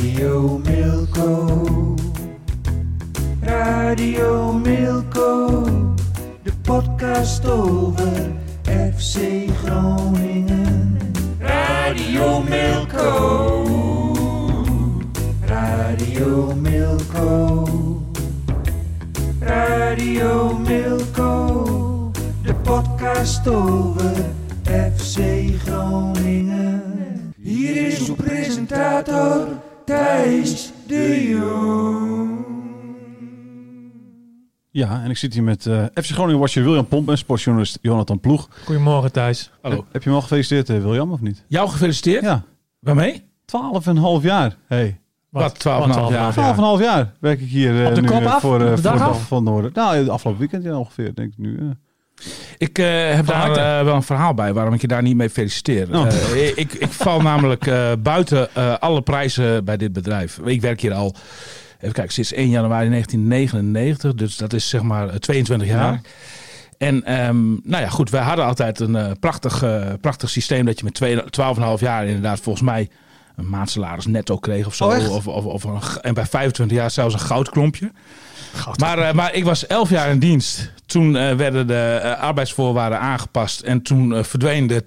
Radio Milko. Radio Milko. De podcast over FC Groningen. Radio Milko. Radio Milko. Radio Milko. De podcast over FC Groningen. Hier is uw presentator Thijs de Jong. Ja, en ik zit hier met eh FC Groningen watcher William Pomp en sportjournalist Jonathan Ploeg. Goedemorgen Thijs. Hallo. Heb je hem al gefeliciteerd, eh, William, of niet? Jou gefeliciteerd? Ja, Waarmee? 12 en een half jaar. Hey. Wat, 12,5 jaar? 12 en een half jaar werk ik hier eh, Op de nu, kop af? voor, eh, Op de voor dag de af? van Noorden. Nou, de afgelopen weekend ja, ongeveer, denk ik nu. Ik eh, heb daar eh, wel een verhaal bij waarom ik je daar niet mee feliciteer. Oh. Eh, ik, ik val namelijk buiten alle prijzen bij dit bedrijf. Ik werk hier al, even kijken, sinds 1 januari 1999. Dus dat is zeg maar eh, 22 jaar. Ja. En ehm, nou ja, goed, wij hadden altijd een prachtig, prachtig systeem dat je met twee- 12,5 jaar inderdaad volgens mij een maandsalaris netto kreeg of zo. Oh, of, of, of een, en bij 25 jaar zelfs een goudklompje. Maar, eh, maar ik was 11 jaar in dienst. Toen eh, werden de eh, arbeidsvoorwaarden aangepast. En toen eh, verdween de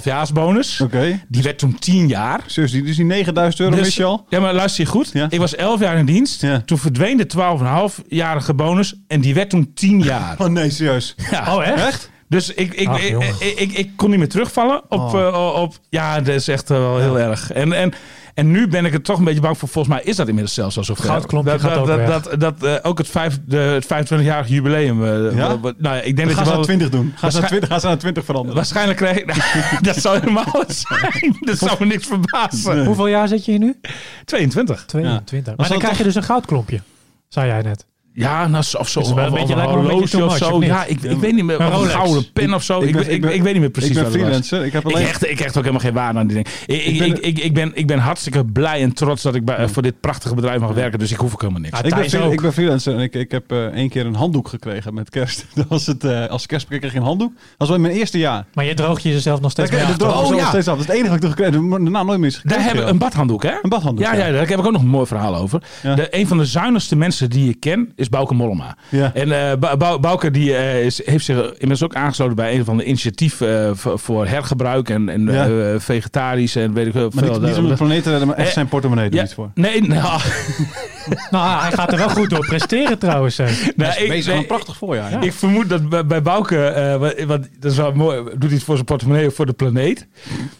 12,5 jaarsbonus. Oké. Die werd toen 10 jaar. Zus, die, dus die 9000 euro Dus- mis je al? Ja, maar luister je goed. Ja. Ik was 11 jaar in dienst. Ja. Toen verdween de 12,5-jarige bonus. En die werd toen 10 jaar. Oh nee, serieus. Ja. Oh, echt? Echt? Dus ik, ik, Ach, ik, ik, ik, ik kon niet meer terugvallen op... Oh. eh, op ja, dat is echt wel heel erg. En, en, en nu ben ik er toch een beetje bang voor. Volgens mij is dat inmiddels zelfs al zover. Goudklompje dat, gaat dat, ook dat, dat, dat, eh, ook het, vijf, de, het 25-jarige jubileum. eh, Ja? wat- nou ik denk Dan gaan dat ze naar wel... 20 doen. Gaan ze naar Waarschijn- 20, gaan ze naar 20 veranderen. Waarschijnlijk krijg ik... dat zou helemaal zijn. Dat zou me niks verbazen. Nee. Hoeveel jaar zit je hier nu? 22. 22. Maar dan krijg je dus een goudklompje. Zei jij net. Ja, nou, of zo. Is het wel een of- beetje- of een beetje of zo. of? Ja, ik, ik weet niet meer. Een Of gouden pen of zo. Ik, ben- ik, ik weet niet meer precies Ik ben freelancer. Ik heb Ik alleen... hecht, ik hecht ook helemaal geen waarde aan die dingen. Ik, ik, ben- ik, ik, ik, ben, ik ben hartstikke blij en trots dat ik bij, voor dit prachtige bedrijf mag werken. Dus ik hoef ook helemaal niks. Ja, Ik ben, free- ik freelancer en ik, ik heb eh één keer een handdoek gekregen met kerst. Dat was het, eh, als kerstpakket kreeg ik een handdoek. Dat was wel in mijn eerste jaar. Maar je droogt jezelf nog steeds achter. droog ik Oh, nog ja. steeds af. Dat is het enige wat ik toen gekregen heb. Daarna nooit meer eens Daar hebben een badhanddoek, hè? Een badhanddoek, Ja, daar heb ik ook nog een mooi verhaal over. Een van de zuinigste mensen die ik ken is Bouke Mollema. Ja. En eh Bou- Bou- Bouke die, eh, is, heeft zich inmiddels ook aangesloten bij een van de initiatieven eh, voor, hergebruik en, en Ja. eh, vegetarisch en weet ik wel Maar veel. niet, niet om de planeet te redden, maar echt Eh, zijn portemonnee Ja, niet voor. Nee, nou, Nou, hij gaat er wel goed door presteren trouwens. hè. nou, Hij is ik, bezig nee, een prachtig voorjaar. ja. Ik vermoed dat bij, bij Bouke, eh, wat, wat- dat is wel mooi, doet hij het voor zijn portemonnee of voor de planeet.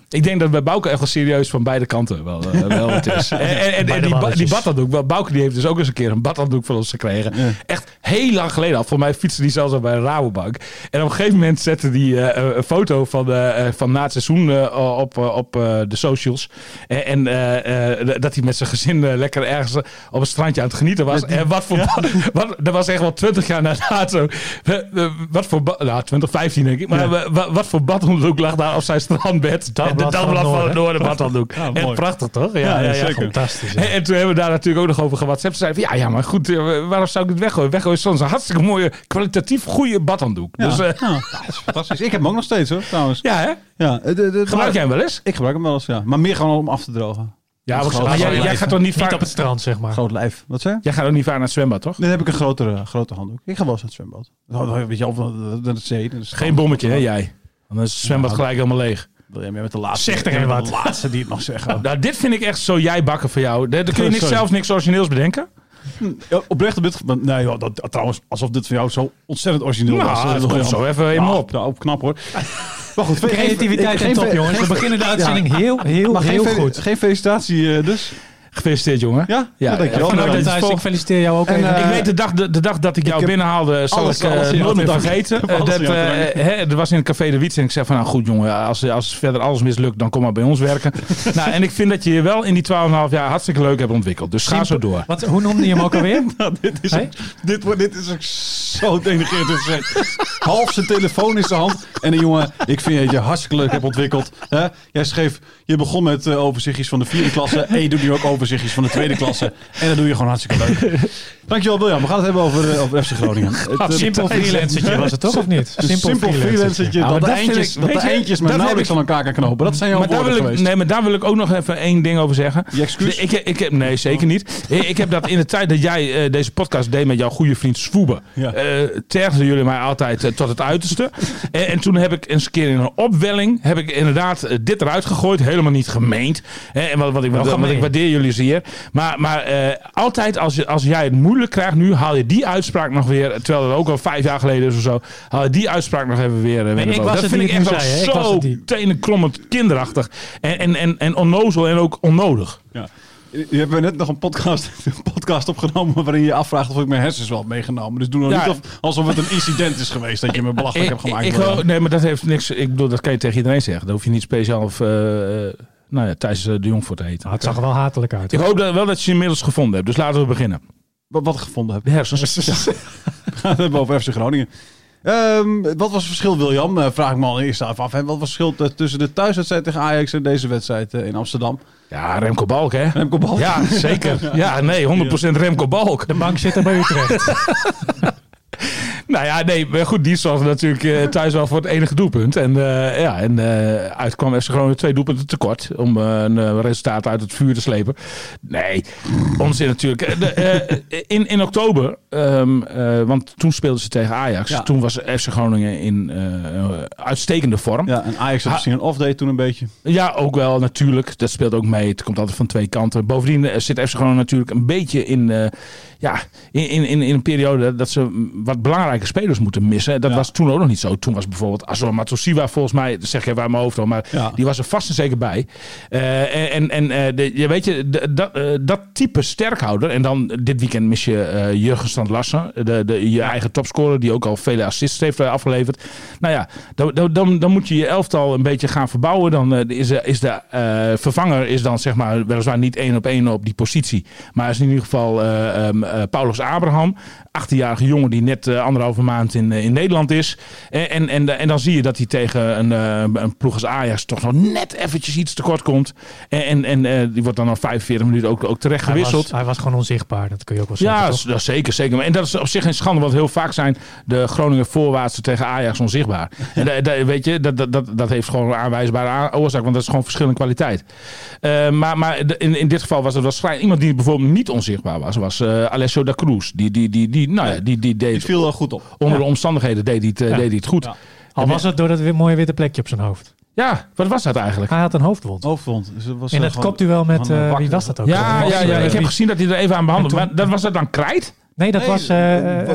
Ik denk dat bij Bouke echt wel serieus van beide kanten wel, eh, wel wat is. En, en, en, en Beide die, ba- die badhanddoek, wel, Bouke die heeft dus ook eens een keer een badhanddoek van ons gekregen. Ja. Echt heel lang geleden al. Voor mij fietste die zelfs al bij een Rabobank. En op een gegeven moment zette die eh, een foto van, van na het seizoen eh, op, op eh, de socials. En, en eh, eh, dat hij met zijn gezin lekker ergens op het strandje aan het genieten was. En wat voor... Wat, dat was echt wel twintig jaar na dato. Eh, Wat voor... Nou, 2015 denk ik. Maar Ja. wat voor badhanddoek lag daar op zijn strandbed? Dagblad de dagblad het van het Noorden. Badhanddoek. Ja, mooi. prachtig toch? Ja, ja, zeker. Fantastisch. En, en toen hebben we daar natuurlijk ook nog over gewhatsappt. Ze zeiden van, ja, ja, maar goed, eh, waarom zou ik dit weggooien? Weggooien is soms een hartstikke mooie, kwalitatief goede badhanddoek. Ja. Dus eh, dat is fantastisch. Ik heb hem ook nog steeds hoor, trouwens. ja, hè? Ja, de, de, de- Gebruik jij hem wel eens? Ik gebruik hem wel eens, ja. Maar meer gewoon om af te drogen. Ja, Dat maar, groot. maar jij, jij gaat toch niet Niet vaak... op het strand, zeg maar. Groot lijf. Wat zeg je? Jij gaat ook niet vaak naar het zwembad, toch? Dan heb ik een grotere, grote handdoek. Ik ga wel eens naar het zwembad. Oh, Weet je, of naar de zee. strand. Geen bommetje, hè, jij? Dan is het zwembad Ja. gelijk helemaal leeg. Wil jij meer met de laatste? Zeg er geen wat. De laatste die het nog zeggen. Nou, dit vind ik echt zo jij bakken voor jou. Daar daar kun je niks, zelfs niks origineels bedenken. Ja, oprecht op dit. Nee, joh, dat, trouwens, alsof dit voor jou zo ontzettend origineel Nou, was. het komt zo even in me op. Nou, knap hoor. Maar goed, Creativiteit en top, jongens. We beginnen de Ja. uitzending heel, heel, Maar heel goed. geen felicitatie eh, dus. Gefeliciteerd, jongen. Ja? Ja, Ja, dankjewel. vanuit Vanuit dit thuis, ik feliciteer jou ook En, eh, ik weet de dag, de, de dag dat ik jou binnenhaalde, zal alles- ik eh, alles nooit meer vergeten. Dat, eh, hè, er was in een café de Wiets en ik zei van, nou goed jongen, als, als verder alles mislukt, dan kom maar bij ons werken. nou, en ik vind dat je je wel in die 12,5 jaar hartstikke leuk hebt ontwikkeld. Dus ga zo door. Wat, hoe noemde je hem ook alweer? Nou, dit, is Hey? ook, dit, wordt, dit is ook zo denigrerend. Half zijn telefoon in zijn hand. En een jongen, ik vind dat je hartstikke leuk hebt ontwikkeld. Hè? Jij schreef, je begon met eh, overzichtjes van de vierde klasse. En je doet nu ook overzichtjes van de tweede klasse. En dat doe je gewoon hartstikke leuk. Dankjewel William. We gaan het hebben over, eh, over FC Groningen. Het, eh, Simpel freelancertje was het toch, of niet? een simpel freelancertje. Ja, dat, maar de dat vind eindjes, ik- dat de eindjes met dat nauwelijks heb aan elkaar kan knopen. Dat zijn jouw Maar daar, woorden ik, geweest. nee, maar daar wil ik ook nog even één ding over zeggen. Je excuus? De- Ik, ik heb, nee, zeker niet. Ik ik heb dat in de tijd dat jij eh, deze podcast deed met jouw goede vriend Swoebe. Ja. Eh, tergden jullie mij altijd eh, tot het uiterste. en, en toen heb ik eens een keer in een opwelling. heb ik inderdaad eh, dit eruit gegooid. Helemaal niet gemeend. Hè, en wat, wat, ik, wat, wat ik waardeer jullie zeer. Maar, maar altijd als, je, als jij het moeilijk krijgt nu. haal je die uitspraak nog weer. Terwijl het ook al vijf jaar geleden is of zo. haal je die uitspraak nog even weer. weer ik was dat vind ik echt wel zei, zo tenenklommend kinderachtig. En, en, en, en onnozel en ook onnodig. Ja. Je hebt net nog een podcast, een podcast opgenomen waarin je je afvraagt of ik mijn hersens wel heb meegenomen. Dus doe nou Ja. niet of, alsof het een incident is geweest dat je me belachelijk hebt gemaakt. Ik, ik, nee, maar dat heeft niks. Ik bedoel, dat kan je tegen iedereen zeggen. Daar hoef je niet speciaal of, eh, eh, nou ja, Thijs eh, de Jong voor te heten. Nou, het zag er wel hatelijk uit. Ik hoop dat, wel dat je ze inmiddels gevonden hebt. Dus laten we beginnen. wat, wat ik gevonden heb. De hersens. We gaan het hebben over FC Groningen. Ehm, wat was het verschil, William? Eh, vraag ik me al eerst af. hè. Wat was het verschil tussen de thuiswedstrijd tegen Ajax en deze wedstrijd eh, in Amsterdam? Ja, Remco Balk, hè? Remco Balk. Ja, zeker. Ja, nee, 100% Remco Balk. De bank zit er bij Utrecht. Nou ja, nee, maar goed, die zorgde natuurlijk eh, thuis wel voor het enige doelpunt. En, eh, ja, en eh uitkwam FC Groningen twee doelpunten tekort om een resultaat uit het vuur te slepen. Nee, onzin natuurlijk. De, in, in oktober, ehm, eh, want toen speelden ze tegen Ajax. Ja. Toen was FC Groningen in uitstekende vorm. Ja, en Ajax had Ha- misschien een off-day toen een beetje. Ja, ook wel natuurlijk. Dat speelt ook mee. Het komt altijd van twee kanten. Bovendien zit FC Groningen natuurlijk een beetje in, ja, in, in, in, in een periode dat ze wat belangrijke spelers moeten missen. Dat Ja. was toen ook nog niet zo. Toen was bijvoorbeeld Azor Matosiwa volgens mij, zeg even uit mijn hoofd al, maar Ja. die was er vast en zeker bij. Eh, en en eh, de, je weet je, de- dat, eh, dat type sterkhouder. En dan dit weekend mis je Jurgen Strand Larsen, de, de, je eigen topscorer, die ook al vele assists heeft afgeleverd. Nou ja, dan, dan, dan, moet je je elftal een beetje gaan verbouwen. Dan is, de- is de vervanger is dan zeg maar weliswaar niet één op één op die positie. Maar is in ieder geval eh, ehm, eh, Paulus Abraham. 18-jarige jongen die net eh, anderhalve maand in, eh, in Nederland is. En, en, en, en dan zie je dat hij tegen een, eh, een ploeg als Ajax toch nog net eventjes iets tekort komt. En, en, en eh, die wordt dan al 45 minuten ook, ook terecht Hij gewisseld. was, hij was gewoon onzichtbaar, dat kun je ook wel zeggen. Ja, toch? ja, zeker, zeker. En dat is op zich geen schande, want heel vaak zijn de Groningen voorwaartse tegen Ajax onzichtbaar. En da- da- weet je, dat, dat, dat, dat heeft gewoon een aanwijsbare a- oorzaak, want dat is gewoon verschillende kwaliteit. Eh, maar maar in, in dit geval was het waarschijnlijk iemand die bijvoorbeeld niet onzichtbaar was, was eh, Alessio da Cruz. Die, die, die, die, nou ja, die, die Die deed viel wel goed op. onder de omstandigheden deed hij het, eh, Ja. deed hij het goed. Ja. Ja. Al was het door dat mooie witte plekje op zijn hoofd. wat was dat eigenlijk? Hij had een hoofdwond. Hoofdwond. Dus het was, In eh, het kopduel met, eh, wie was dat ook? Ja, ja, ja, ik heb gezien dat hij er even aan behandeld. Toen- Maar dat was dat dan krijt? Nee, dat Nee, was eh,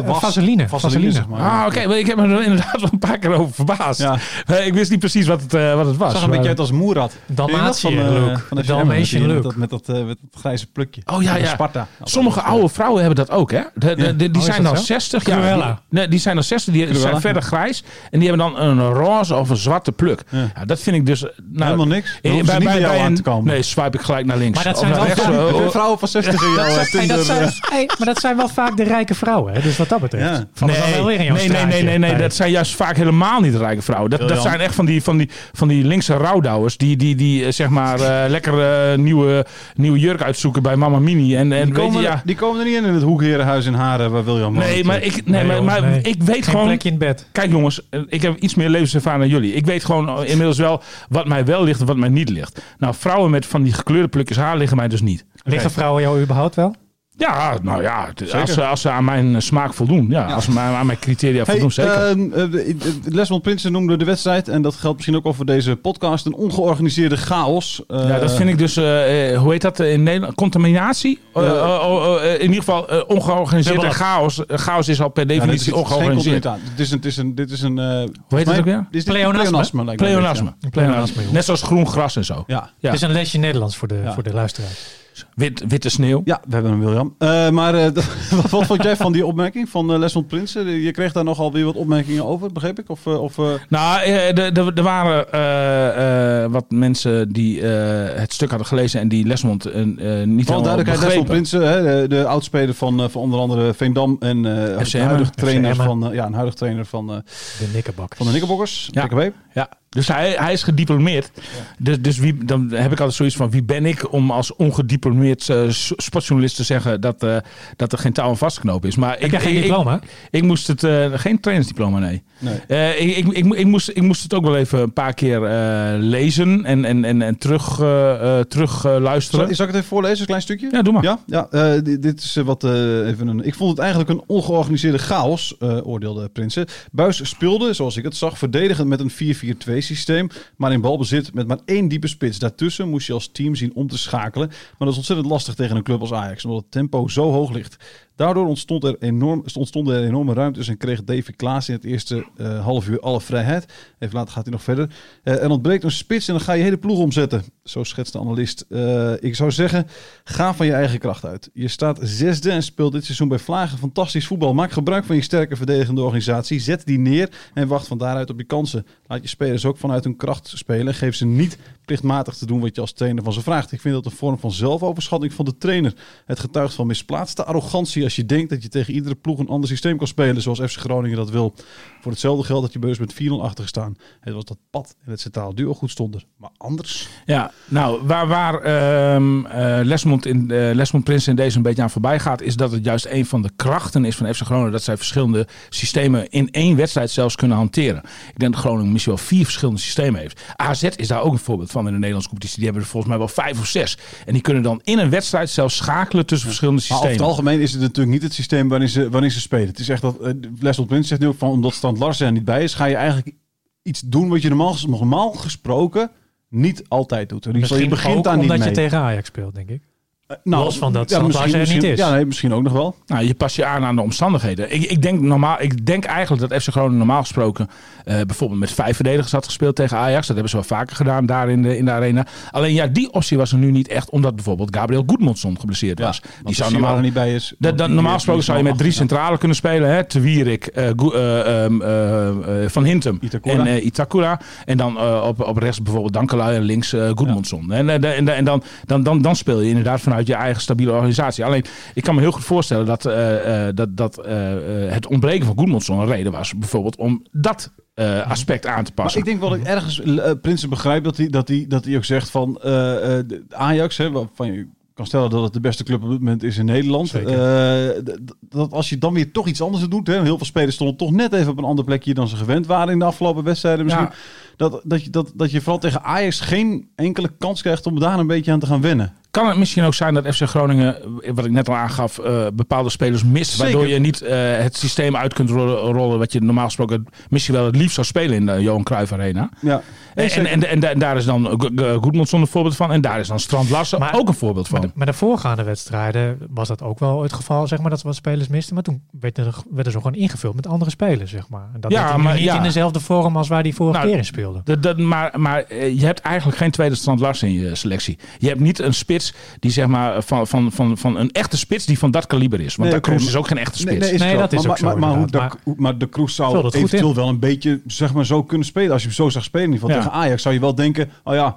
was- vaseline. Vaseline, Vaseline. zeg maar. Ah, oké. maar Ik heb me er inderdaad wel een paar keer over verbaasd. Ja. Eh, Ik wist niet precies wat het, eh, wat het was. zag een maar- beetje uit als Moerad. Dalmatië dat van, eh, look. van Dalmatian look. Met dat, met, dat, eh, met dat grijze plukje. Oh ja, ja. Sparta. Sommige oude vrouwen hebben dat ook, hè? De, de- die Oh, zijn dan zo? 60. Ja, die, nee, die zijn dan 60, die Cruella, zijn verder grijs. En die hebben dan een roze of een zwarte pluk. Ja. Ja. dat vind ik dus... Nou, Helemaal niks. bij jou aan te komen. Nee, swipe ik gelijk naar links. Maar dat zijn wel vrouwen van 60 in jouw eh, Hey, Tinder. dat zijn, eh, hey, maar dat zijn wel vaak de rijke vrouwen. Hè? Dus wat dat betreft. Ja. vallen ze wel weer in jouw nee, nee, nee, nee, nee, dat zijn juist vaak helemaal niet rijke vrouwen. Dat, dat zijn echt van die, van die, van die linkse rouwdouwers die, die, die eh, zeg maar eh, lekker eh, nieuwe, nieuwe jurk uitzoeken bij Mama Mini. En, en Die weet je, komen, ja. die komen er niet in in het Hoekherenhuis in Haren waar William woont. Nee, maar ik, nee, Nee, maar, maar nee. ik weet Geen gewoon. plekje in bed. Kijk jongens, ik heb iets meer levenservaring dan jullie. Ik weet gewoon inmiddels wel wat mij wel ligt en wat mij niet ligt. Nou, vrouwen met van die gekleurde plukjes haar liggen mij dus niet. Liggen vrouwen jou überhaupt wel? Ja, nou ja, als, ze- als ze aan mijn eh, smaak voldoen. Ja, als ze aan aan mijn criteria Hey, voldoen, zeker. eh, de- Lesmond Prinsen noemde de wedstrijd, en dat geldt misschien ook over deze podcast, een ongeorganiseerde chaos. Eh, ja, dat vind ik dus, eh, eh, hoe heet dat eh, in Nederland? Contaminatie? Eh, Ja. eh, oh, eh, in ieder geval eh, ongeorganiseerd en Dubbel. chaos. Eh, chaos is al per ja, definitie geen ongeorganiseerd. Dit is een, dit is een, dit is een eh, Hoe heet het ook weer? dit is dit Pleonasme? pleonasme. Pleonasme. Net zoals groen gras en zo. Ja. Ja. Het is een lesje Nederlands voor de, Ja. voor de luisteraars. Wit, witte sneeuw. Ja, we hebben hem, William. Eh, maar eh, wat, wat vond jij van die opmerking van uh, Lesmond Prinsen? Je kreeg daar nogal weer wat opmerkingen over, begreep ik? Of, eh, of, eh, Nou, eh, de- de- er waren eh, eh, wat mensen die eh, het stuk hadden gelezen en die Lesmond eh, eh, niet helemaal duidelijkheid, Lesmond. Prinsen, hè, de, de oudspeler van, eh, van onder andere Veendam en eh een huidige FC trainer van, eh, ja, een huidige trainer van, eh, De nikkerbakkers. van de Nikkerbokkers, Ja. Ja, dus hij, hij is gediplomeerd. Dus, dus wie, dan heb ik altijd zoiets van: wie ben ik om als ongediplomeerd eh, s- sportjournalist te zeggen dat, eh, dat er geen touw aan vastknopen is? Maar Heb jij geen ik, diploma? Ik, ik moest het, eh, geen trainersdiploma, nee. Nee. Eh, ik, ik, ik, ik, moest, ik moest het ook wel even een paar keer eh, lezen en, en, en, en terug, eh, eh, terug eh, luisteren. Zal, zal ik het even voorlezen, een klein stukje? Ja, doe maar. Ja, ja eh, dit, dit is eh, wat eh, even een. Ik vond het eigenlijk een ongeorganiseerde chaos, eh, oordeelde Prinsen. Buis speelde, zoals ik het zag, verdedigend met een 4-4-2 systeem, maar in balbezit met maar één diepe spits. Daartussen moest je als team zien om te schakelen. Maar dat is ontzettend lastig tegen een club als Ajax, omdat het tempo zo hoog ligt. Daardoor ontstond er, enorm, ontstonden er enorme ruimtes en kreeg David Klaas in het eerste eh, half uur alle vrijheid. Even later gaat hij nog verder. Eh er ontbreekt een spits en dan ga je hele ploeg omzetten. Zo schetst de analist. Eh, ik zou zeggen, ga van je eigen kracht uit. Je staat zesde en speelt dit seizoen bij Vlagen fantastisch voetbal. Maak gebruik van je sterke verdedigende organisatie. Zet die neer en wacht van daaruit op je kansen. Laat je spelers ook vanuit hun kracht spelen. Geef ze niet plichtmatig te doen wat je als trainer van ze vraagt. Ik vind dat een vorm van zelfoverschatting van de trainer. Het getuigt van misplaatste arrogantie als je denkt dat je tegen iedere ploeg een ander systeem kan spelen zoals FC Groningen dat wil. Voor hetzelfde geld dat je beurs met 4-0 achter gestaan. Het was dat pad en het centraal duo goed stonden. Maar anders... Ja, nou, waar, waar ehm, eh, Lesmond, in, eh, Lesmond Prins in deze een beetje aan voorbij gaat, is dat het juist een van de krachten is van FC Groningen. Dat zij verschillende systemen in één wedstrijd zelfs kunnen hanteren. Ik denk dat Groningen misschien wel vier verschillende systemen heeft. AZ is daar ook een voorbeeld van in de Nederlandse competitie. Die hebben er volgens mij wel vijf of zes. En die kunnen dan in een wedstrijd zelfs schakelen tussen verschillende Maar over systemen. het algemeen is het natuurlijk niet het systeem waarin ze, waarin ze spelen. Het is echt dat, uh, Leslie Prins zegt nu ook van, omdat Strand Larsen er niet bij is, ga je eigenlijk iets doen wat je normaal, normaal gesproken niet altijd doet. Ieder geval, je begint ook daar niet omdat mee. je tegen Ajax speelt, denk ik. Eh, nou, los van dat ja, misschien, er niet misschien- is. Ja, nee, misschien ook nog wel. Nou, je past je aan aan de omstandigheden. Ik, ik, denk, normaal, ik denk eigenlijk dat FC Groningen normaal gesproken eh, bijvoorbeeld met vijf verdedigers had gespeeld tegen Ajax. Dat hebben ze wel vaker gedaan daar in de, in de arena. Alleen ja, die optie was er nu niet echt, omdat bijvoorbeeld Gabriel Goedmondsson geblesseerd was. die zou normaal, er niet bij is. dat, dat, normaal gesproken zou je met drie centralen kunnen spelen. Hè? Te Wierik, eh, eh, ehm, eh, eh, Van Hintem Itakura. en Itakura. En dan op, op rechts bijvoorbeeld Dankelui en links eh Goedmondsson. En, de- en, de- en dan, dan, dan, dan speel je inderdaad vanuit je eigen stabiele organisatie. Alleen, ik kan me heel goed voorstellen dat, eh, eh, dat, dat eh, het ontbreken van Goedmondsson een reden was. Bijvoorbeeld om dat aspect aan te Maar passen. ik denk wel dat ik ergens uh, Prinsen begrijp dat hij, dat, hij, dat hij ook zegt van de Ajax, hè, waarvan je kan stellen dat het de beste club op dit moment is in Nederland. Dat als je dan weer toch iets anders doet, hè, heel veel spelers stonden toch net even op een ander plekje dan ze gewend waren in de afgelopen wedstrijden misschien. Ja. Dat, dat, je, dat, dat je vooral tegen Ajax geen enkele kans krijgt om daar een beetje aan te gaan wennen. Kan het misschien ook zijn dat FC Groningen, wat ik net al aangaf, eh, bepaalde spelers mist. Zeker. Waardoor je niet eh, het systeem uit kunt rollen, rollen wat je normaal gesproken misschien wel het liefst zou spelen in de Johan Cruijff Arena. Ja. En, en, en, en, en daar is dan Go- Go- Goedmondsson een voorbeeld van. En daar is dan Strand Larsen Maar- ook een voorbeeld van. Maar de, voorgaande wedstrijden was dat ook wel het geval, zeg maar, dat we wat spelers misten. Maar toen werd er, werden ze gewoon ingevuld met andere spelers, zeg maar. En dat Ja, maar niet ja. in dezelfde vorm als waar die vorige Nou, keer in speelde. Maar maar eh, je hebt eigenlijk geen tweede Strand Larsen in je selectie. Je hebt niet een spits die zeg maar van, van, van, van een echte spits die van dat kaliber is. Want Nee, Cruz maar- is ook geen echte spits. Nee, nee, is Nee, wel. dat is maar, ook zo, maar, maar, hoe de, maar de Kroes zou eventueel wel een beetje zeg maar, zo kunnen spelen. Als je hem zo zag spelen, in ieder geval Ja. tegen Ajax, zou je wel denken, oh ja,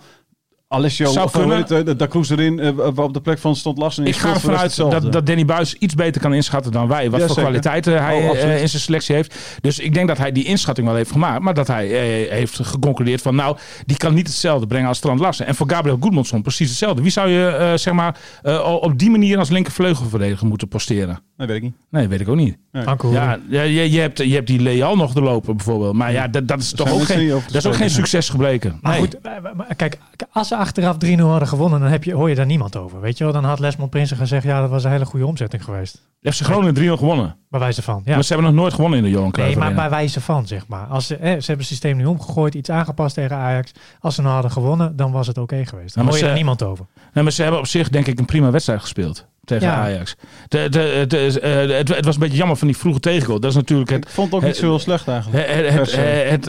Alessio, Zou hoe kunnen. het, eh, Da Cruz erin, eh, op de plek van stond Larsen. Ik ga ervan uit dat, dat Danny Buis iets beter kan inschatten dan wij. Wat Ja, voor zeker. kwaliteiten hij Oh, eh, in zijn selectie heeft. Dus ik denk dat hij die inschatting wel heeft gemaakt. Maar dat hij eh, heeft geconcludeerd van nou, die kan niet hetzelfde brengen als Strand Larsen. En voor Gabriel Goedmondsson precies hetzelfde. Wie zou je eh, zeg maar eh, op die manier als linkervleugelverdediger moeten posteren? Nee, weet ik niet. Nee, weet ik ook niet. Ja, ja, je, je, hebt, je hebt die Leal nog te lopen bijvoorbeeld. Maar ja, dat, dat is toch zijn ook geen, dat is ook geen succes gebleken. Maar Nee. goed, eh, maar kijk, als ze achteraf 3-0 hadden gewonnen, dan heb je, hoor je daar niemand over. Weet je wel, dan had Lesmond Prinsen gezegd, ja, dat was een hele goede omzetting geweest. FC Groningen 3-0 gewonnen. Bij wijze van. Ja. Maar ze hebben nog nooit gewonnen in de Johan Nee, Cruijff maar Arena. bij wijze van, zeg maar. Als ze, eh, ze hebben het systeem nu omgegooid, iets aangepast tegen Ajax. Als ze nou hadden gewonnen, dan was het oké geweest. Dan maar hoor je ze- er niemand over. Nee, maar ze hebben op zich denk ik een prima wedstrijd gespeeld. Tegen Ja. Ajax. De, de, de, eh, het, het was een beetje jammer van die vroege tegengoal. Dat is natuurlijk het, Ik vond het ook niet zo heel slecht eigenlijk. het, het, Per het, se. het-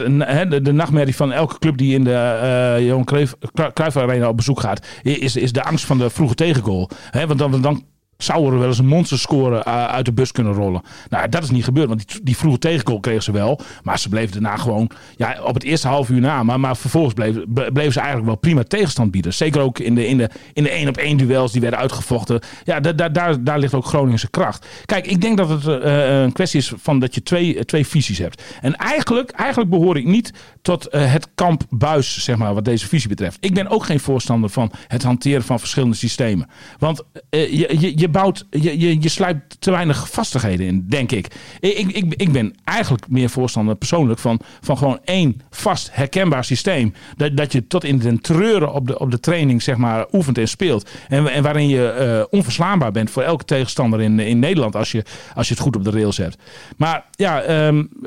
het- de, nachtmerrie van elke club die in de eh Johan Cruijff Cruijff Arena op bezoek gaat, is, is de angst van de vroege tegengoal. Hè, want dan, dan zou er wel eens een monsterscore uh, uit de bus kunnen rollen. Nou, dat is niet gebeurd, want die, die vroege tegengoal kregen ze wel. Maar ze bleven daarna gewoon, ja, op het eerste half uur na, maar, maar vervolgens bleven, ble- bleven ze eigenlijk wel prima tegenstand bieden. Zeker ook in de, in de, in de één op één duels die werden uitgevochten. Ja, da, da- daar, daar ligt ook Groningse kracht. Kijk, ik denk dat het eh, een kwestie is van dat je twee, eh, twee visies hebt. En eigenlijk, eigenlijk behoor ik niet tot eh, het kamp buis, zeg maar, wat deze visie betreft. Ik ben ook geen voorstander van het hanteren van verschillende systemen. Want eh, je, je bouwt, je, je, je sluit te weinig vastigheden in, denk ik. Ik, ik, ik, ben eigenlijk meer voorstander persoonlijk van, van gewoon één vast herkenbaar systeem. Dat, dat je tot in den treuren op de, op de training, zeg maar, oefent en speelt. En, en waarin je eh, onverslaanbaar bent voor elke tegenstander in, in Nederland als je, als je het goed op de rails hebt. Maar ja,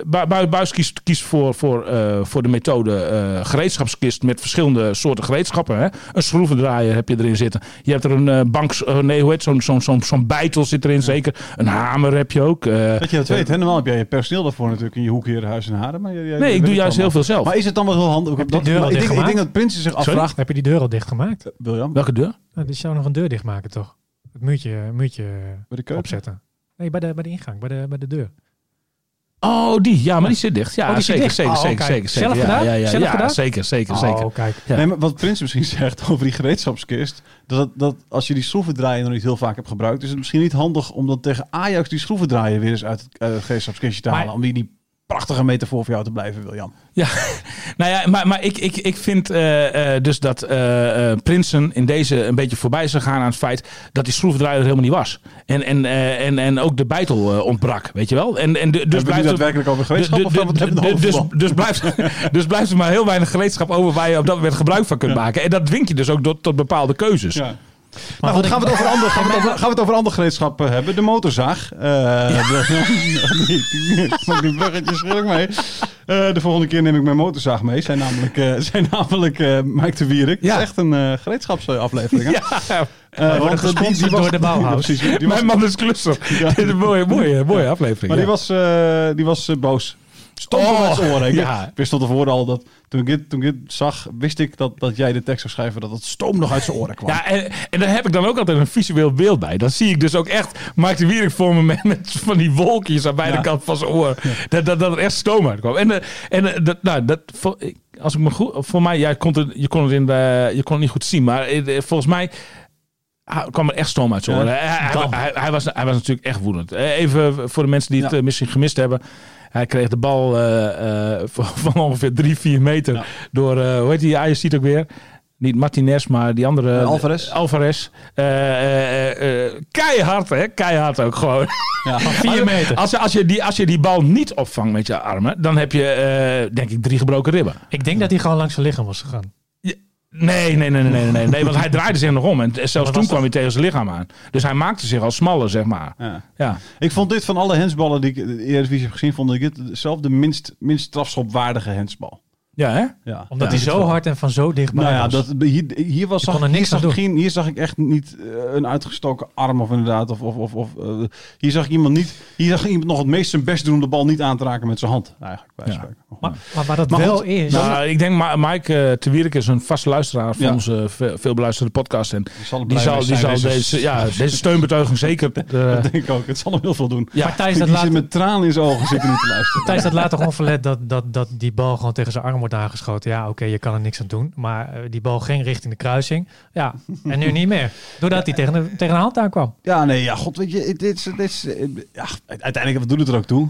Bu- Buis kiest, kiest voor, voor, eh, voor de methode eh, gereedschapskist met verschillende soorten gereedschappen. Hè? Een schroevendraaier heb je erin zitten. Je hebt er een bank, nee, hoe heet zo'n zo'n zo'n zo'n bijtel zit erin zeker. Een hamer heb je ook. eh, Dat je dat weet, hè? Normaal heb jij je personeel daarvoor natuurlijk in je hoekherenhuis en haren. Maar jij- jij- nee, ik doe juist heel veel zelf. Maar is het dan wel heel handig? Heb je Dat, de deur al ik, denk, ik denk dat Prinsen zich Sorry? afvraagt. Heb je die deur al dichtgemaakt? William, Welke deur? Nou, die zou nog een deur dichtmaken, toch? Het muurtje, muurtje bij de keuken? opzetten. Nee, bij de, bij de ingang, bij de, bij de deur. Oh, die. Ja, maar die zit dicht. Ja, Oh, die zit zeker, dicht. zeker, Oh, zeker, zeker, zeker. Zelf gedaan? Ja, ja, Zelf ja, gedaan? zeker, zeker, zeker. Oh, kijk. Ja. Nee, maar wat Prins misschien zegt over die gereedschapskist, dat, dat als je die schroevendraaier nog niet heel vaak hebt gebruikt, is het misschien niet handig om dan tegen Ajax die schroevendraaier weer eens uit het, het gereedschapskistje te Maar- halen. Om die, die prachtige metafoor voor jou te blijven, William. Ja, nou ja, maar, maar ik, ik, ik vind eh, eh, dus dat eh, Prinsen in deze een beetje voorbij is gegaan aan het feit dat die schroevendraaier er helemaal niet was. En, en, en, en ook de bijtel eh, ontbrak, weet je wel. En, en dus Dus blijft daadwerkelijk over gereedschap hebben hebben dus, dus, blijft, dus blijft er maar heel weinig gereedschap over waar je op dat moment gebruik van kunt maken. En dat dwingt je dus ook tot, tot bepaalde keuzes. Ja. Maar nou goed, gaan we, het over ander, gaan, we het over, gaan we het over ander gereedschap eh, hebben? De motorzaag. Eh de, maak die bruggetjes schrik mee. Eh, de volgende keer neem ik mijn motorzaag mee. Zijn namelijk, eh zijn namelijk eh Mike de Wierik. Ja. Het is echt een gereedschapsaflevering. hè? Ja, door de Bauhaus. Die was, mijn man is klusser. Ja. Dit is een mooie, mooie, mooie aflevering. maar die was, die was boos. Stond Oh, uit zijn oren. Ik, ja. wist tot tevoren al dat toen ik dit, toen ik dit zag, wist ik dat, dat jij de tekst zou schrijven dat het stoom nog uit zijn oren kwam. Ja, en, en daar heb ik dan ook altijd een visueel beeld bij. Dan zie ik dus ook echt Mark de Wierik voor me met, met van die wolkjes aan beide Ja. kanten van zijn oor. Dat, dat, dat er echt stoom uitkwam. En, eh, en eh, dat, nou, dat, als ik me goed, voor mij, ja, je kon het, je kon het, in de, je kon het niet goed zien, maar eh, volgens mij ah, kwam er echt stoom uit zijn Ja, oren. Hij, was, hij was natuurlijk echt woedend. Even voor de mensen die het Ja. misschien gemist hebben. Hij kreeg de bal eh, eh, van ongeveer drie, vier meter Ja. door, eh, hoe heet die Ajax ziet ook weer? Niet Martinez, maar die andere. Alvarez. Alvarez. Eh, eh, eh, eh, keihard, hè? Keihard ook gewoon. Ja. Vier meter. Als, je- als, je die, als je die bal niet opvangt met je armen, dan heb je, eh, denk ik, drie gebroken ribben. Ik denk dat hij gewoon langs zijn lichaam was gegaan. Nee, nee, nee, nee, nee, nee, nee, want hij draaide zich nog om. En zelfs toen kwam hij tegen zijn lichaam aan. Dus hij maakte zich al smaller, zeg maar. Ja. Ja. Ik vond dit van alle hensballen die ik in de Eredivisie heb gezien, vond ik dit zelf de minst, minst strafschopwaardige hensbal. Ja, hè? Ja. Omdat Ja, hij zo hard en van zo dichtbij Nou ja, was. dat, hier, hier, was, zag, er niks hier, aan zag geen, hier zag ik echt niet eh, een uitgestoken arm of inderdaad. Of, of, of, of, eh, hier zag ik iemand niet. Hier zag iemand nog het meest zijn best doen om de bal niet aan te raken met zijn hand. Eigenlijk, bij Ja. maar, maar waar dat Maar wel goed, is... Nou, ik denk, Ma- Mike uh, te Wierik is een vaste luisteraar van Ja. onze ve- veel beluisterde podcast. En Die zal, die zal, die deze, ja, deze steunbetuiging zeker... eh, Dat denk ik ook. Het zal hem heel veel doen. ja, maar Thijs, Die dat zit laat, met tranen in zijn ogen zitten niet te luisteren. Thijs, dat laat toch onverlet dat, dat, dat die bal gewoon tegen zijn arm wordt aangeschoten. Ja, oké, je kan er niks aan doen. Maar eh, die bal ging richting de kruising. Ja, en nu niet meer. Doordat hij tegen de, tegen de hand aankwam. Ja, nee, ja, god, weet je, dit is, dit is, eh, ja, uiteindelijk, wat doet het er ook toe?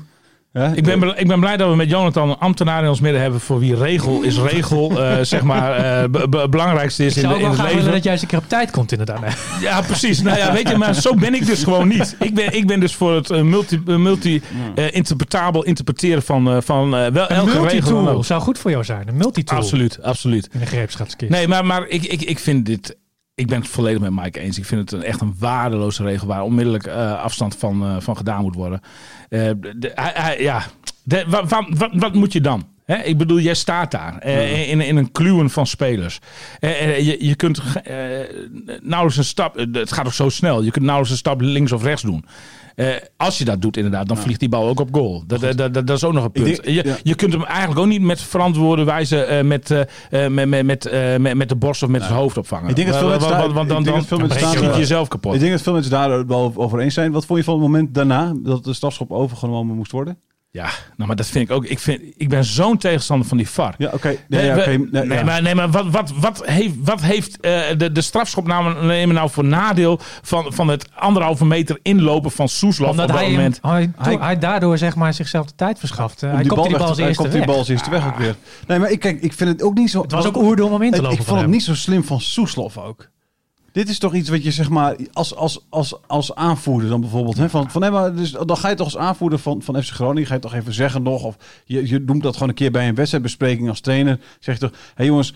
Ja, Ik ben, ik ben blij dat we met Jonathan een ambtenaar in ons midden hebben voor wie regel is regel, eh, zeg maar, eh, het belangrijkste is in, de, in wel het leven. dat jij eens een keer op tijd komt inderdaad. Ja, precies. Nou ja, weet je, maar zo ben ik dus gewoon niet. Ik ben, ik ben dus voor het eh, multi, eh, multi eh, interpretabel interpreteren van, eh, van eh, wel Een elke regel. zou goed voor jou zijn. Een multitool Absoluut, absoluut. in de greepschapskist. Nee, maar, maar ik, ik, ik vind dit. Ik ben het volledig met Mike eens. Ik vind het een, echt een waardeloze regel waar onmiddellijk eh, afstand van, eh, van gedaan moet worden. Eh, ja. Wat moet je dan? Ik bedoel, jij staat daar eh, in, in een kluwen van spelers. Eh, eh, je, je kunt eh, nauwelijks een stap, het gaat ook zo snel, je kunt nauwelijks een stap links of rechts doen. Als je dat doet inderdaad, dan vliegt die bal ook op goal. Dat, dat, dat, dat is ook nog een punt. denk- je, ja. je kunt hem eigenlijk ook niet met verantwoorde wijze met, met, met, met, met, met de borst of met zijn hoofd opvangen. Ik denk dat veel Want- mensen want- daar- want dan, dan, je jezelf kapot. Ik denk dat veel mensen daar wel over eens zijn. Wat vond je van het moment daarna dat de strafschop overgenomen moest worden? Ja, nou, maar dat vind ik ook. Ik, vind, ik ben zo'n tegenstander van die VAR. Ja, oké. Nee, Nee, ja, we- oké, nee, nee, ja. maar, nee, maar wat, wat, wat heeft, wat heeft eh, de, de strafschop nou, nemen nou voor nadeel van, van het anderhalve meter inlopen van Soeslof Omdat op dat hij, hem- moment? hij, Hij- hij daardoor zeg maar zichzelf de tijd verschaft. Om hij komt die bal als eerste komt die bal als eerste weg ook weer. Nee, maar ik, kijk, ik vind het ook niet zo... Het was ook oerdom om in te Ik- lopen Ik vond het hem. niet zo slim van Soeslof ook. Dit is toch iets wat je zeg maar als, als, als, als aanvoerder dan bijvoorbeeld. Hè, van, van, nee, maar dus, dan ga je toch als aanvoerder van, van FC Groningen. Ga je toch even zeggen nog. Of je, je noemt dat gewoon een keer bij een wedstrijdbespreking als trainer. Zeg je toch. Hé hey jongens,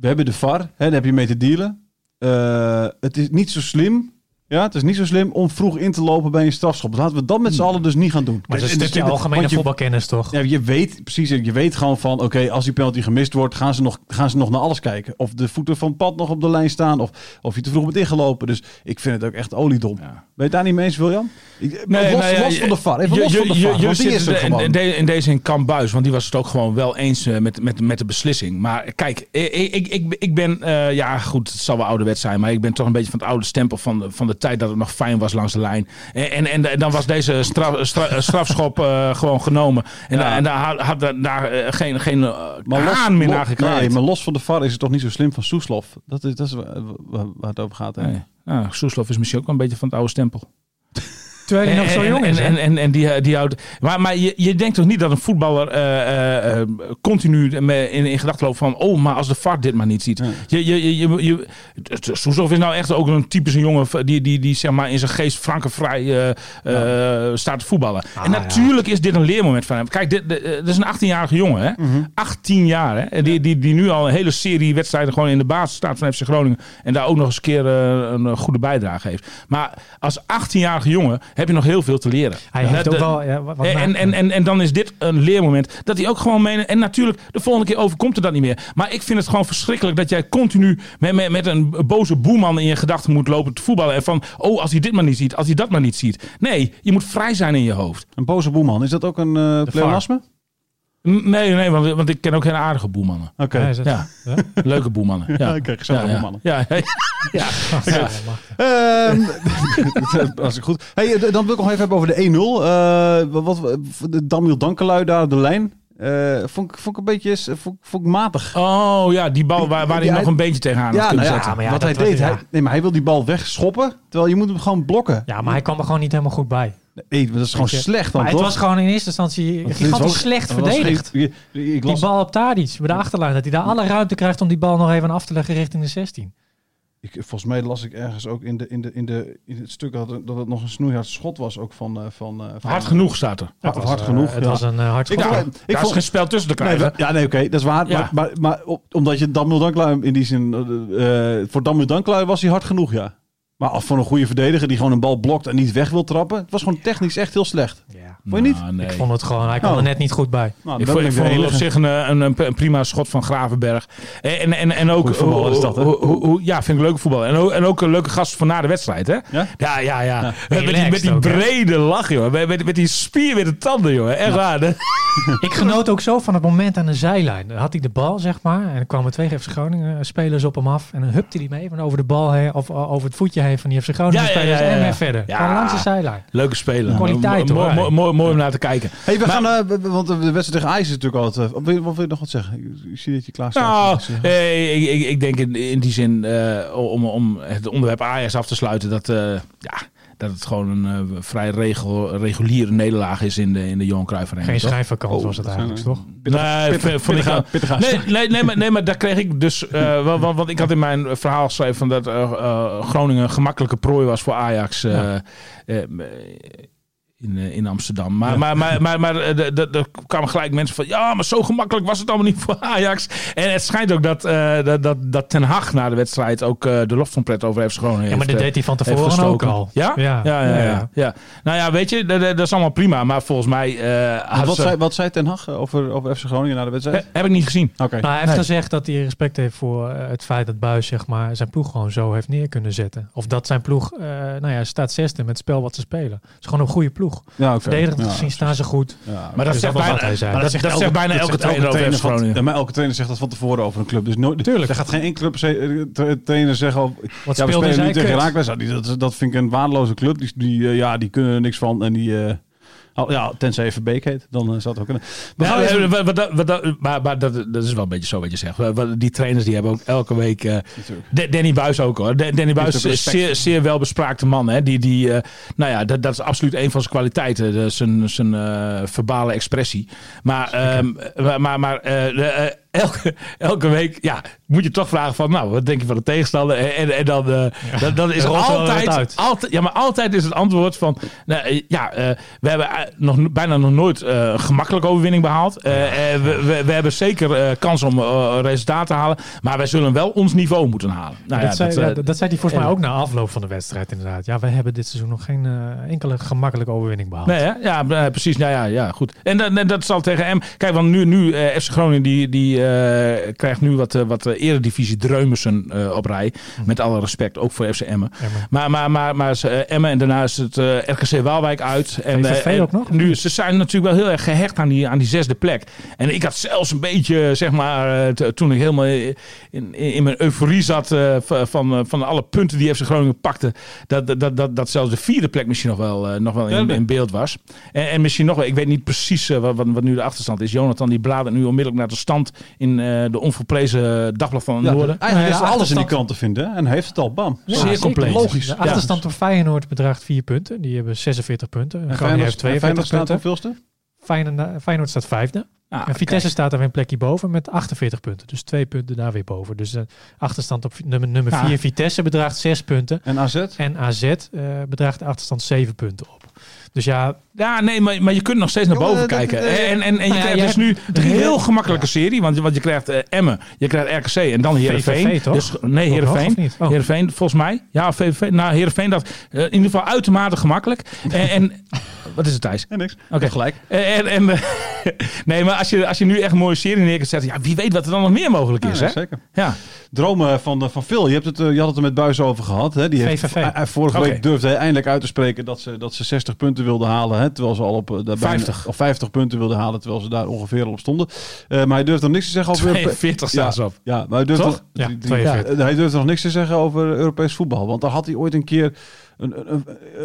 we hebben de VAR. Hè, daar heb je mee te dealen. Eh, het is niet zo slim. Ja, het is niet zo slim om vroeg in te lopen bij een strafschop. Laten we dat met z'n allen dus niet gaan doen. Maar het is En een dus stukje algemene voetbalkennis toch? ja, je weet precies, je weet gewoon van, oké, als die penalty gemist wordt, gaan ze, nog, gaan ze nog naar alles kijken. Of de voeten van het pad nog op de lijn staan, of, of je te vroeg bent ingelopen. Dus ik vind het ook echt oliedom. Ben je het daar niet mee eens, William? Ik- los ja, los van de VAR, even je- los je- van de je- VAR, je die is er in- gewoon. In, de- in deze in Kamp Buis, want die was het ook gewoon wel eens eh, met, met, met de beslissing. Maar kijk, ik, ik, ik, ik ben, eh, ja goed, het zal wel ouderwet zijn, maar ik ben toch een beetje van het oude stempel van, de- van de tijd dat het nog fijn was langs de lijn. En, en, en, en dan was deze straf, stra- strafschop eh, gewoon genomen. En, Ja. en daar had, daar- eh, geen, geen eh, Maar los, haan meer naar gekregen. nee, maar los van de VAR is het toch niet zo slim van Soeslof? Dat is, dat is waar, het over gaat. Hè? Nee. Ja, Soeslof is misschien ook wel een beetje van het oude stempel. Terwijl hij nog zo jong en, is. En, en, en die, die houdt. Maar, maar je, je denkt toch niet dat een voetballer eh, eh, continu in, in gedachten loopt van. Oh, maar als de VAR dit maar niet ziet. Ja. Je, je, je, is nou echt ook een typische jongen die, die, die zeg maar in zijn geest frankenvrij eh, eh, staat te voetballen. Ah, en natuurlijk is dit een leermoment van hem. Kijk, dit, dit, dit is een 18-jarige jongen. Hè? Mhm. 18 jaar. Hè? En Die, die, die nu al een hele serie wedstrijden gewoon in de basis staat van FC Groningen. En daar ook nog eens een keer een goede bijdrage heeft. Maar als 18-jarige jongen heb je nog heel veel te leren. Hij heeft ook wel... Ja, wat, wat en, en, en, en, en dan is dit een leermoment dat hij ook gewoon meeneemt. En natuurlijk, de volgende keer overkomt er dat niet meer. Maar ik vind het gewoon verschrikkelijk dat jij continu met, met, met een boze boeman in je gedachten moet lopen te voetballen. En van, oh, als hij dit maar niet ziet, als hij dat maar niet ziet. Nee, je moet vrij zijn in je hoofd. Een boze boeman, is dat ook een uh, pleonasme? Nee, nee, want, want ik ken ook hele aardige boemannen. Oké. Ja? Leuke boemannen. Ja, Ja, oké, gezellige ja, ja. boemannen. Ja, ja, ja. Ja. Ehm, dat is goed. Hey, d- dan wil ik nog even hebben over de 1-0. Eh, wat, wat, de Damiel Dankelui daar de lijn. Eh, vond, ik- vond ik een beetje vond, vond ik matig. Oh ja, die bal waar, waar hij nog een beetje tegenaan had ja, kunnen nou ja, zetten. maar ja, wat dat hij was- deed. ja. Hij, nee, maar hij wil die bal wegschoppen. Terwijl je moet hem gewoon blokken. Ja, maar hij kwam er gewoon niet helemaal goed bij. Nee, dat is gewoon je. slecht dan Maar het toch? was gewoon in eerste instantie gigantisch ook- slecht verdedigd. geen- ik, ik Die bal op Tadic, bij de achterlijn. Dat hij daar alle ruimte krijgt om die bal nog even af te leggen richting de 16. ik, volgens mij las ik ergens ook in, de, in, de, in, de, in het stuk dat, het- dat het nog een snoeihard schot was. Ook van, eh, van, eh, van Hard genoeg staat er. Hard, eh, genoeg. Het ja. was een hard Ik schot. Daar ik is vond- geen spel tussen te krijgen. ja, nee, oké, dat is waar. Ja. Maar, maar, maar op- omdat je Damil Danklui in die zin... voor Damil Danklui was hij hard genoeg, ja. Maar als voor een goede verdediger die gewoon een bal blokt en niet weg wil trappen... Het was gewoon technisch echt heel slecht. Ja. Vond je niet? Nou, nee. Ik vond het gewoon, hij kwam Oh. er net niet goed bij. Nou, Ik dan vond, ik het op zich een, een, een, een prima schot van Gravenberg. En, en, en, en ook... Goeie voetballer is dat, hè? hoe- hoe- hoe- ja, vind ik leuke voetbal. En ook, en ook een leuke gast van na de wedstrijd, hè? Ja? Ja, ja, ja. Met, die, met die brede lach, joh. Met, met, met die spier met de tanden, joh. Echt waar. hè? Ik genoot ook zo van het moment aan de zijlijn. Dan had hij de bal, zeg maar. En er kwamen twee FC Groningen eh, spelers op hem af. En dan hupte hij mee van over de bal heen. Of eh, over het voetje heen van die FC Groningen Ja, ja, spelers. ja, ja, En weer verder. Ja. Gewoon langs de zijlijn. Leuke speler. Kwaliteit, Mo- hoor. mo- Mooi, mooi om naar te kijken. Hey, we Maar- gaan, eh, want de wedstrijd tegen IJs is natuurlijk altijd... eh, wil, je, wat wil je nog wat zeggen? Ik, zie dat je klaar staat. Nou, eh, eh, ik, ik, ik denk in, in die zin, eh, om, om het onderwerp Ajax af te sluiten, dat, eh, ja, dat het gewoon een eh, vrij regel, reguliere nederlaag is in de, in de Johan Cruijff Arena. Geen toch? schijnvakantie Oh, was het eigenlijk, toch? Nee, pittig- nee, nee, nee, maar, nee, maar daar kreeg ik dus. eh, want, want, want ik had in mijn verhaal geschreven van dat eh, eh, Groningen een gemakkelijke prooi was voor Ajax. eh, Ja. In, eh, in Amsterdam. Maar, maar, maar, maar, maar eh, er kwamen gelijk mensen van... Ja, maar zo gemakkelijk was het allemaal niet voor Ajax. En het schijnt ook dat, eh, dat, dat, dat Ten Hag na de wedstrijd... ook eh, de lof van pret over FC Groningen Ja, maar heeft, dat deed hij van heeft tevoren ook gestoken. al. Ja? Ja. Ja, ja, ja, Ja, ja. ja. Nou ja, weet je, dat, is allemaal prima. Maar volgens mij... eh, Wat ze- zei, wat zei Ten Hag over, over FC Groningen na de wedstrijd? He- heb ik niet gezien. Oké. Nou, hij heeft Nee. gezegd dat hij respect heeft voor het feit dat Buis zeg maar, zijn ploeg gewoon zo heeft neer kunnen zetten. Of dat zijn ploeg, eh, nou ja, staat zesde met het spel wat ze spelen. Het is gewoon een goede ploeg. Ja, oké. Verdedigend Ja. gezien staan ze goed. Ja, Maar dat Dus zegt bijna, elke- zegt bijna dat elke zegt trainer over Groningen. Ja, maar elke trainer zegt dat van tevoren over een club. Dus nooit, Tuurlijk. Er gaat geen één club ze- tra- trainer zeggen... Wat ja, we speelde spelen zij nu tegen. Ja, dat, dat vind ik een waardeloze club. Die, die, eh, ja, die kunnen er niks van. En die... oh, ja, tenzij even Beek heet. Dan eh, zou het ook kunnen. We gaan Ja, even- wat- wat- wat- wat- maar maar dat, dat is wel een beetje zo wat je zegt. Die trainers die hebben ook elke week... Da- Danny Buis ook hoor. Da- Danny Buis is zeer, zeer welbespraakte man. Hè? Die, die, eh, nou ja, dat, dat is absoluut een van zijn kwaliteiten. Zijn zijn verbale expressie. Maar, ehm, maar, maar, maar elke, elke week ja, moet je toch vragen van... Nou, wat denk je van de tegenstander? En, en, en dan, eh, dan, dan is Er altijd, uit. altijd... Ja, maar altijd is het antwoord van... Nou, eh, ja, eh, we hebben nog, bijna nog nooit een gemakkelijke overwinning behaald. Eh, eh, we, we, we hebben zeker kans om resultaten te halen. Maar wij zullen wel ons niveau moeten halen. Nou, ja, dat, zei, dat, zei hij volgens mij ook na afloop van de wedstrijd inderdaad. Ja, wij hebben dit seizoen nog geen enkele gemakkelijke overwinning behaald. Nee, hè? ja, precies. Nou ja, ja, goed. En dat, zal tegen M. Kijk, want nu, nu FC Groningen die, die krijgt nu wat, eh, wat eh, eredivisie dreumissen eh, op rij. Met alle respect, ook voor FC Emmen. Maar, maar, maar, maar eh, Emmen en daarna is het eh, RKC Waalwijk uit. En, eh, en ook nog? Nu, ze zijn natuurlijk wel heel erg gehecht aan die, aan die zesde plek. En ik had zelfs een beetje, zeg maar, eh, toen ik helemaal in, in, in mijn euforie zat eh, van, eh, van alle punten die FC Groningen pakte. Dat, dat, dat, dat, zelfs de vierde plek misschien nog wel, eh, nog wel in, in beeld was. En, en misschien nog wel, ik weet niet precies eh, wat, wat, wat nu de achterstand is. Jonathan die bladert nu onmiddellijk naar de stand in eh, de onvolprezen Dagblad van Ja, Noorden. Eigenlijk Nou is ja, er alles in die krant te vinden. En hij heeft het al, bam. Ja, Zeer compleet. Logisch. De Ja. achterstand op Feyenoord bedraagt 4 punten. Die hebben 46 punten. En Groningen heeft 42 staat punten. hoeveelste? Feyenoord, Feyenoord staat vijfde. Ah, en Vitesse staat er weer een plekje boven met 48 punten. Dus twee punten daar weer boven. Dus de achterstand op nummer, nummer Ja. 4 Vitesse bedraagt 6 punten. En AZ? En AZ eh, bedraagt de achterstand 7 punten op. Dus ja, Ja, nee, maar, maar je kunt nog steeds naar boven kijken. dat- en, en, en je Nou krijgt dus nu drie een heel gemakkelijke serie. Want, want je krijgt eh, Emmen, je krijgt RKC en dan Heerenveen. VVV toch? Dus, nee, nog, Heerenveen. Oh. Heerenveen, volgens mij. Ja, VVV. Nou, Heerenveen, dat eh, in ieder geval uitermate gemakkelijk. En, en wat is het, Thijs? En niks. Oké. gelijk. En, en, eh, nee, maar als je, als je nu echt een mooie serie neer kunt zetten, ja, wie weet wat er dan nog meer mogelijk is, Ja, hè? zeker. Ja. Dromen van, van Phil. Je, hebt het, je had het er met Buis over gehad. Hè? Die heeft, VVV. vorige week durfde hij eindelijk uit te spreken dat ze, dat ze 60 punten wilden halen. Hè? Terwijl ze al op bijna- 50. of 50 punten wilden halen. Terwijl ze daar ongeveer op stonden. Eh, maar hij durfde nog niks te zeggen over... 42 staan ze op. Ja, maar hij durfde, Toch? nog, Ja, die- die- 42. ja, hij durfde nog niks te zeggen over Europees voetbal. Want daar had hij ooit een keer... Eh,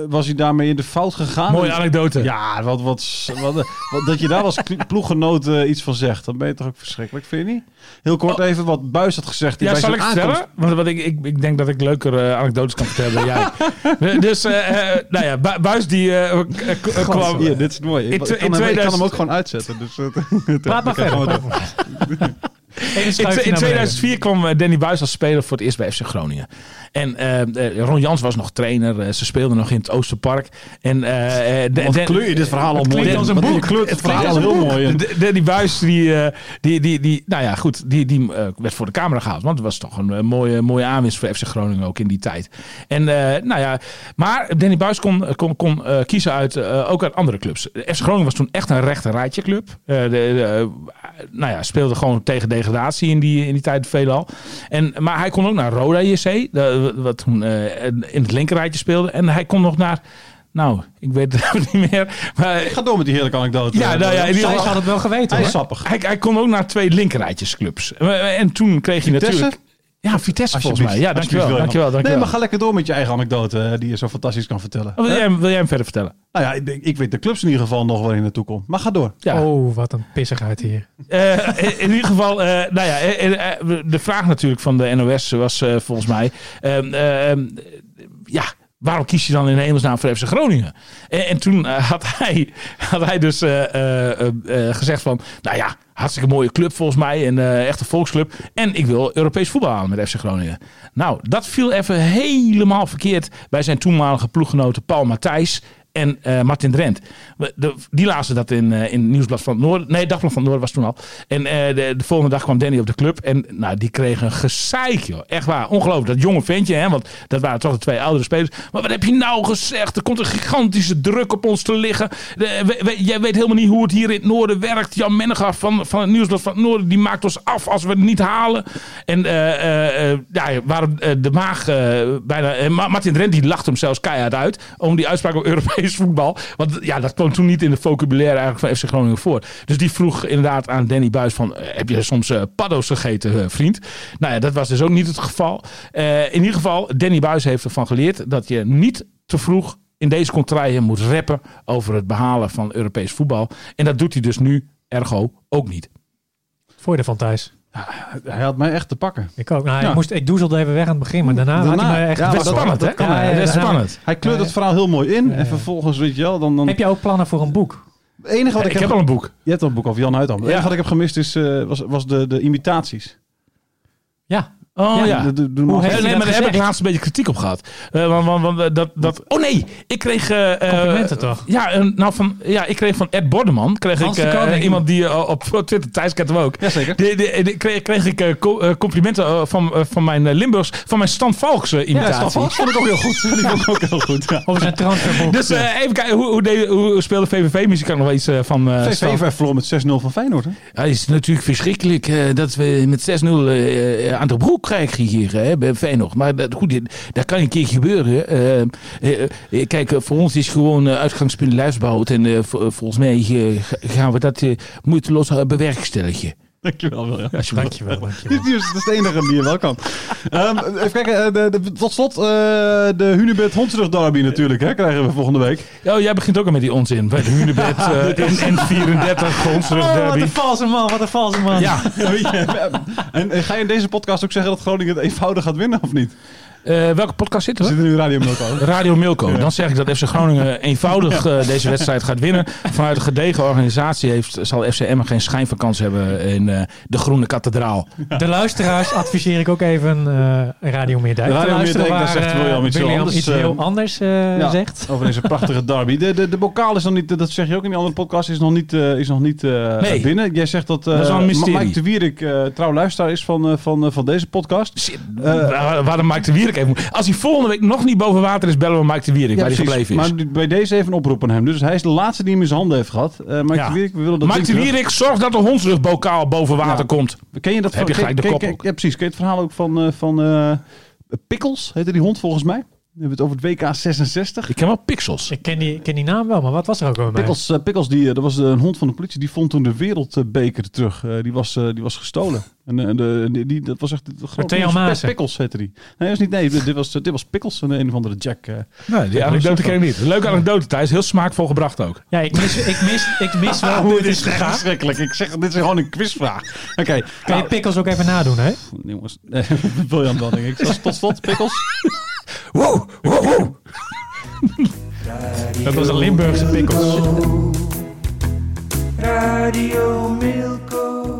was hij daarmee in de fout gegaan? Mooie anekdote. Ja, wat, wat, wat, wat- dat je daar als ploeggenoot eh, iets van zegt. Dan ben je toch ook verschrikkelijk, vind je niet? Heel kort even wat Buis had gezegd. die Ja, bij zal ik aankomst- vertellen? Want, want ik, ik, ik denk dat ik leuker anekdotes kan vertellen dan jij. dus, eh, eh, nou ja, Bu- Buis die eh, kwam... Hier, dit is mooi. Ik, In kan hem, in ik kan 2000 hem ook gewoon uitzetten. Dus, eh, praat maar verder. In, in naar beneden. 2004 kwam eh, Danny Buis als speler voor het eerst bij FC Groningen. En eh, eh, Ron Jans was nog trainer. Eh, ze speelden nog in het Oosterpark. En, Wat Dan- kleur je dit verhaal al mooi. als een boek. Kleurt het verhaal al heel mooi. Danny Buis, die, die, die, die, nou ja, goed, die, die werd voor de camera gehaald. Want het was toch een mooie, mooie aanwinst voor FC Groningen ook in die tijd. En, nou ja, maar Danny Buis kon, kon, kon kiezen uit, ook uit andere clubs. FC Groningen was toen echt een rechter rijtje club. De, de, nou ja, speelde gewoon tegen degradatie in die, in die tijd veelal. En, maar hij kon ook naar Roda JC, de- wat toen eh, in het linkerrijtje speelde. En hij kon nog naar... Nou, ik weet het niet meer. Maar Ik ga door met die heerlijke anekdote. Ja, nou ja, in ieder Thijs geval- had het wel geweten Hij is sappig. hij, hij kon ook naar twee linkerrijtjesclubs. Eh, En toen kreeg je Vitesse? natuurlijk... Ja, Vitesse volgens mij. Ja, dankjewel. Dankjewel, dankjewel. Nee, maar ga lekker door met je eigen anekdote die je zo fantastisch kan vertellen. Oh, wil, jij, hem- wil jij hem verder vertellen? Nou ja, ik, denk- ik weet de clubs in ieder geval nog waar je naartoe komt. Maar ga door. Ja. Oh, wat een pissigheid hier. Eh, in- in ieder geval, eh, nou ja, eh, de vraag natuurlijk van de NOS was eh, volgens mij... ehm, ehm, ja, waarom kies je dan in hemelsnaam voor FC Groningen? En, en toen eh, had, hij, had hij dus eh, eh, gezegd van... Nou ja, hartstikke mooie club volgens mij. En eh echt een volksclub. En ik wil Europees voetbal halen met FC Groningen. Nou, dat viel even helemaal verkeerd bij zijn toenmalige ploeggenoten Paul Matthijs... en eh, Martin Drent. De- die lazen dat in, eh, in Nieuwsblad van het Noorden. Nee, Dagblad van het Noorden was toen al. En eh, de, de volgende dag kwam Danny op de club. En nou, die kreeg een gezeik, joh. Echt waar. Ongelooflijk. Dat jonge ventje, hè. Want dat waren toch de twee oudere spelers. Maar wat heb je nou gezegd? Er komt een gigantische druk op ons te liggen. Jij weet helemaal niet hoe het hier in het Noorden werkt. Jan Mennegaar van, van het Nieuwsblad van het Noorden. Die maakt ons af als we het niet halen. En ja, waarom eh, de maag bijna... Martin Drent die lacht hem zelfs keihard uit. Om die uitspraak op Europees voetbal. Want ja, dat kwam toen niet in de vocabulaire eigenlijk van FC Groningen voor. Dus die vroeg inderdaad aan Danny Buis van... eh, heb je soms eh, paddo's gegeten, eh, vriend? Nou ja, dat was dus ook niet het geval. In ieder geval, Danny Buis heeft ervan geleerd... dat je niet te vroeg in deze contraien moet rappen... over het behalen van Europees voetbal. En dat doet hij dus nu, ergo, ook niet. Voor je ervan, Thijs. Hij had mij echt te pakken. Ik ook. Nou, Ja. ik, moest, ik doezelde even weg aan het begin, maar daarna, had hij me echt... ja, spannend, hè? Ja, ja, spannend. Hij kleurt het verhaal heel mooi in. Ja. En vervolgens, weet je wel, dan... dan Heb je ook plannen voor een boek? het enige wat Ik, ik, heb al een boek. Je hebt al een boek over Jan Huidam. Het Ja. enige wat ik heb gemist is, eh, was, was de, de imitaties. Ja. Oh ja. Ja, De- de- de- Hoe heeft nee, maar daar heb ik laatst een beetje kritiek op gehad. Eh, want, want, want, eh, dat, dat, oh nee, ik kreeg... eh, eh, Complimenten toch? Ja, nou van, ja, ik kreeg van Ed Bordeman, kreeg Hans ik iemand die op Twitter, Thijs kent hem ook. Jazeker. Die, die, die kreeg, kreeg ik co- complimenten van, van mijn Limburgs, van mijn Stan Valks eh, Ja, imitatie. Stan Valks vond ik ook heel goed. Die vond ik ook heel goed. Ja. Over zijn transferboek. Dus even kijken, hoe, hoe, deed- hoe speelde VVV? Misschien ik nog wel iets van eh, Stan. VVV verloor met 6-0 van Feyenoord. Hè? Ja, het is natuurlijk verschrikkelijk dat we met 6-0 eh, aan de broek krijgen hier hè, bij Feyenoord. Maar dat, goed, dat kan een keer gebeuren. Eh, kijk, voor ons is gewoon uh, uitgangspunt lijfsbouwd. En vo- volgens mij ga- gaan we dat moeiteloos uh, bewerkstelligen. Dankjewel, William. Dankjewel, dankjewel. Is, dat is de enige die je wel kan. Ehm, even kijken, eh, de, de, tot slot eh, de Hunebed Hondsrug derby natuurlijk, hè, krijgen we volgende week. Oh, jij begint ook al met die onzin. Bij de Hunebed uh, in N34, grondsterug Oh, wat derby. een valse man, wat een valse man. Ja, En, en ga je in deze podcast ook zeggen dat Groningen het eenvoudig gaat winnen of niet? Eh, welke podcast zitten We we? zitten nu Radio Milko. Radio Milko. Dan zeg ik dat FC Groningen eenvoudig eh, deze wedstrijd gaat winnen. Vanuit een gedegen organisatie heeft, zal FC Emmen geen schijn van kans hebben in eh, de Groene Kathedraal. De luisteraars adviseer ik ook even eh Radio Meerdijk. Radio te luisteren Meerdijk, daar zegt William iets heel anders, iets eh, heel anders eh, ja. zegt. Over deze prachtige derby. De, de, de bokaal is nog niet, dat zeg je ook in die andere podcast, is nog niet, eh, is nog niet eh, Nee. binnen. Jij zegt dat, eh, Dat is wel een mysterie. Mike de Wierik uh, trouw luisteraar is van, uh, van, uh, van deze podcast. Shit, waar, waar de Mike de Wierik even. Als hij volgende week nog niet boven water is, bellen we Mike de Wierik, waar hij gebleven is. Maar bij deze even een oproep aan hem. Dus hij is de laatste die hem in zijn handen heeft gehad. Uh, Mike Ja. de Wierik, we willen dat Mike de terug. Wierik, zorg dat de hondsrugbokaal boven water Ja. komt. Ken je dat Heb je ken- gelijk de kop ken-. Ja, precies. Ken je het verhaal ook van, uh, van uh, Pickles? Heette die hond volgens mij? We hebben het over het WK 66. Ik ken wel pixels. Ik ken die, ik ken die naam wel, maar wat was er ook alweer bij? Pickles, uh, Pickles die, uh, dat was een hond van de politie, die vond toen de wereldbeker terug. Uh, die, was, uh, die was gestolen. En uh, de, die, die, dat was echt de grote Theo Maassen. Pickles heette die. Nee, was niet, nee dit, was, dit was Pickles, een, een of andere Jack. Uh, Nee, die anekdote ken ik niet. Leuke anekdote, Thijs. Heel smaakvol gebracht ook. Ja, ik mis, ik mis, ik mis wel hoe het is gegaan. verschrikkelijk. Ik zeg, dit is gewoon een quizvraag. Oké. Okay, Kan je Pickles ook even nadoen, hè? Jongens, nee, William wel, denk ik. Tot slot, Pickles. Wow, wow, wow. Dat was een Limburgse Pickles. Radio Milko.